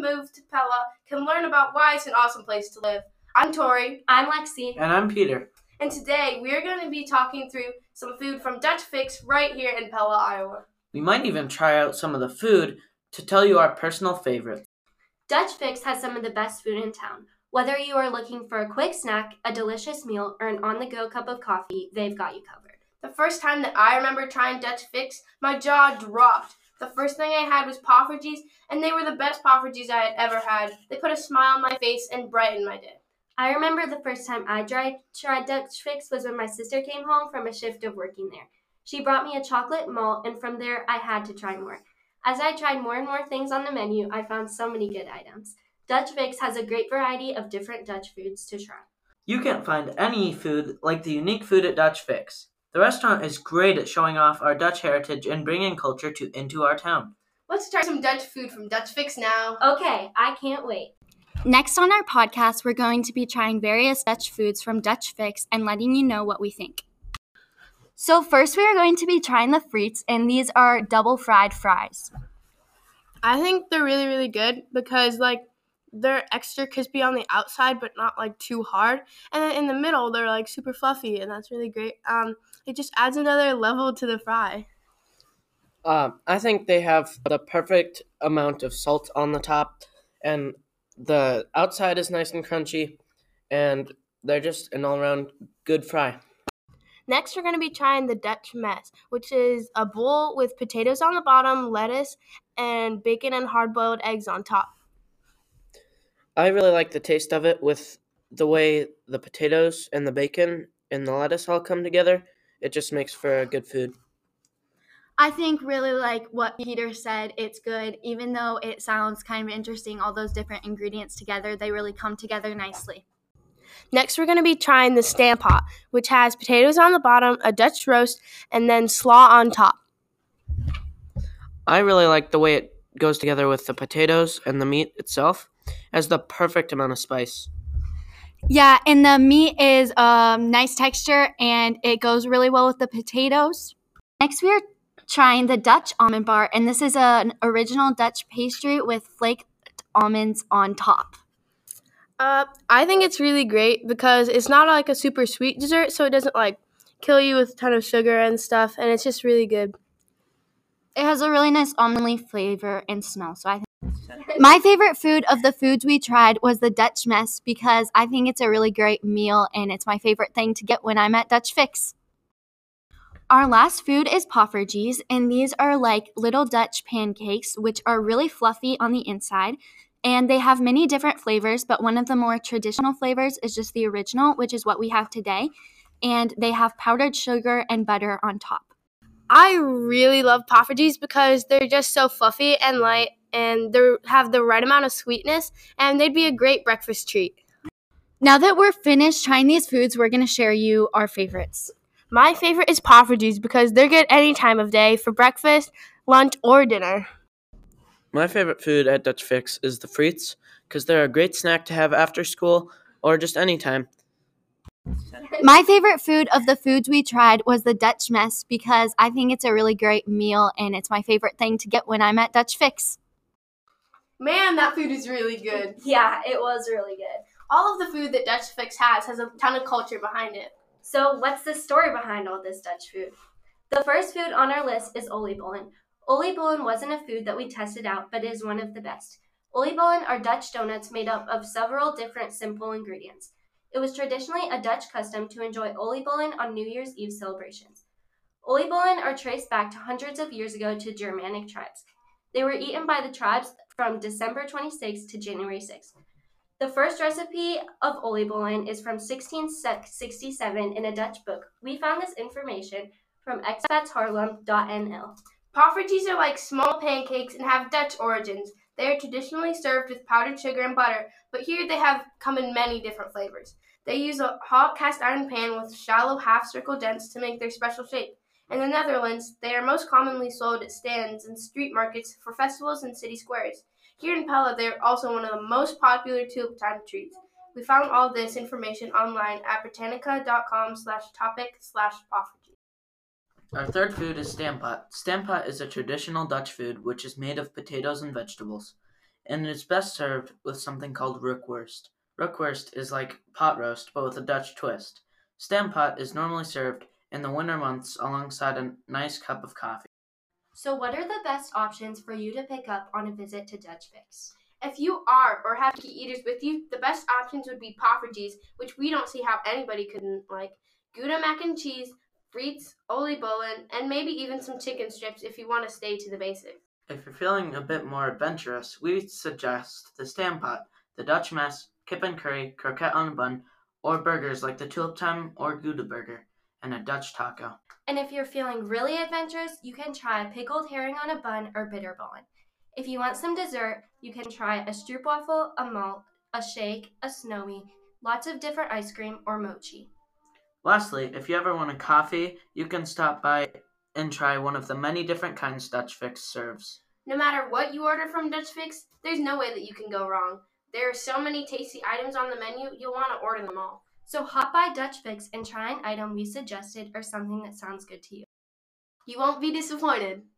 move to Pella can learn about why it's an awesome place to live. I'm Tori. I'm Lexi. And I'm Peter. And today we are going to be talking through some food from Dutch Fix right here in Pella, Iowa. We might even try out some of the food to tell you our personal favorites. Dutch Fix has some of the best food in town. Whether you are looking for a quick snack, a delicious meal, or an on the go cup of coffee, they've got you covered. The first time that I remember trying Dutch Fix, my jaw dropped. The first thing I had was Poffertjes, and they were the best Poffertjes I had ever had. They put a smile on my face and brightened my day. I remember the first time I tried, tried Dutch Fix was when my sister came home from a shift of working there. She brought me a chocolate malt, and from there I had to try more. As I tried more and more things on the menu, I found so many good items. Dutch Fix has a great variety of different Dutch foods to try. You can't find any food like the unique food at Dutch Fix. The restaurant is great at showing off our Dutch heritage and bringing culture to into our town. Let's try some Dutch food from Dutch Fix now. Okay, I can't wait. Next on our podcast, we're going to be trying various Dutch foods from Dutch Fix and letting you know what we think. So, first, we are going to be trying the frites, and these are double fried fries. I think they're really, really good because, like, they're extra crispy on the outside, but not like too hard. And then in the middle, they're like super fluffy, and that's really great. Um, it just adds another level to the fry. Uh, I think they have the perfect amount of salt on the top, and the outside is nice and crunchy, and they're just an all around good fry. Next, we're going to be trying the Dutch mess, which is a bowl with potatoes on the bottom, lettuce, and bacon and hard boiled eggs on top. I really like the taste of it with the way the potatoes and the bacon and the lettuce all come together. It just makes for a good food. I think really like what Peter said, it's good. Even though it sounds kind of interesting, all those different ingredients together, they really come together nicely. Next, we're going to be trying the Stampot, which has potatoes on the bottom, a Dutch roast, and then slaw on top. I really like the way it goes together with the potatoes and the meat itself. It has the perfect amount of spice. Yeah, and the meat is um, nice texture and it goes really well with the potatoes. Next, we are trying the Dutch almond bar, and this is an original Dutch pastry with flaked almonds on top. Uh, I think it's really great because it's not like a super sweet dessert, so it doesn't like kill you with a ton of sugar and stuff, and it's just really good. It has a really nice almond flavor and smell, so I think. My favorite food of the foods we tried was the Dutch mess because I think it's a really great meal and it's my favorite thing to get when I'm at Dutch Fix. Our last food is poffertjes, and these are like little Dutch pancakes, which are really fluffy on the inside. And they have many different flavors, but one of the more traditional flavors is just the original, which is what we have today. And they have powdered sugar and butter on top. I really love poffertjes because they're just so fluffy and light, and they have the right amount of sweetness, and they'd be a great breakfast treat. Now that we're finished trying these foods, we're going to share you our favorites. My favorite is poffertjes because they're good any time of day for breakfast, lunch, or dinner. My favorite food at Dutch Fix is the frites because they're a great snack to have after school or just anytime. My favorite food of the foods we tried was the Dutch mess because I think it's a really great meal and it's my favorite thing to get when I'm at Dutch Fix. Man, that food is really good. Yeah, it was really good. All of the food that Dutch Fix has has a ton of culture behind it. So, what's the story behind all this Dutch food? The first food on our list is oliebollen. Oliebollen wasn't a food that we tested out, but is one of the best. Oliebollen are Dutch donuts made up of several different simple ingredients. It was traditionally a Dutch custom to enjoy oliebollen on New Year's Eve celebrations. Oliebollen are traced back to hundreds of years ago to Germanic tribes. They were eaten by the tribes from December 26 to January 6. The first recipe of oliebollen is from 1667 in a Dutch book. We found this information from expatshaarlem.nl. Poffertjes are like small pancakes and have Dutch origins. They are traditionally served with powdered sugar and butter, but here they have come in many different flavors. They use a hot cast iron pan with shallow half circle dents to make their special shape. In the Netherlands, they are most commonly sold at stands and street markets for festivals and city squares. Here in Pella, they are also one of the most popular tulip time treats. We found all this information online at britannica.com slash topic slash poffertjes. Our third food is Stampot. Stampot is a traditional Dutch food which is made of potatoes and vegetables. and it's best served with something called rookworst. Rookworst is like pot roast, but with a Dutch twist. Stampot is normally served in the winter months alongside a nice cup of coffee. So, what are the best options for you to pick up on a visit to Dutch Fix? If you are or have picky eaters with you, the best options would be poffertjes, which we don't see how anybody couldn't like, Gouda mac and cheese, frites, oliebollen, and maybe even some chicken strips if you want to stay to the basics. If you're feeling a bit more adventurous, we suggest the Stampot, the Dutch mess, kip and curry, croquette on a bun, or burgers like the tulip time or Gouda burger, and a Dutch taco. And if you're feeling really adventurous, you can try pickled herring on a bun or bitterballen. If you want some dessert, you can try a stroopwafel, a malt, a shake, a snowy, lots of different ice cream, or mochi. Lastly, if you ever want a coffee, you can stop by and try one of the many different kinds Dutch Fix serves. No matter what you order from Dutch Fix, there's no way that you can go wrong. There are so many tasty items on the menu, you'll want to order them all. So hop by Dutch Fix and try an item we suggested or something that sounds good to you. You won't be disappointed.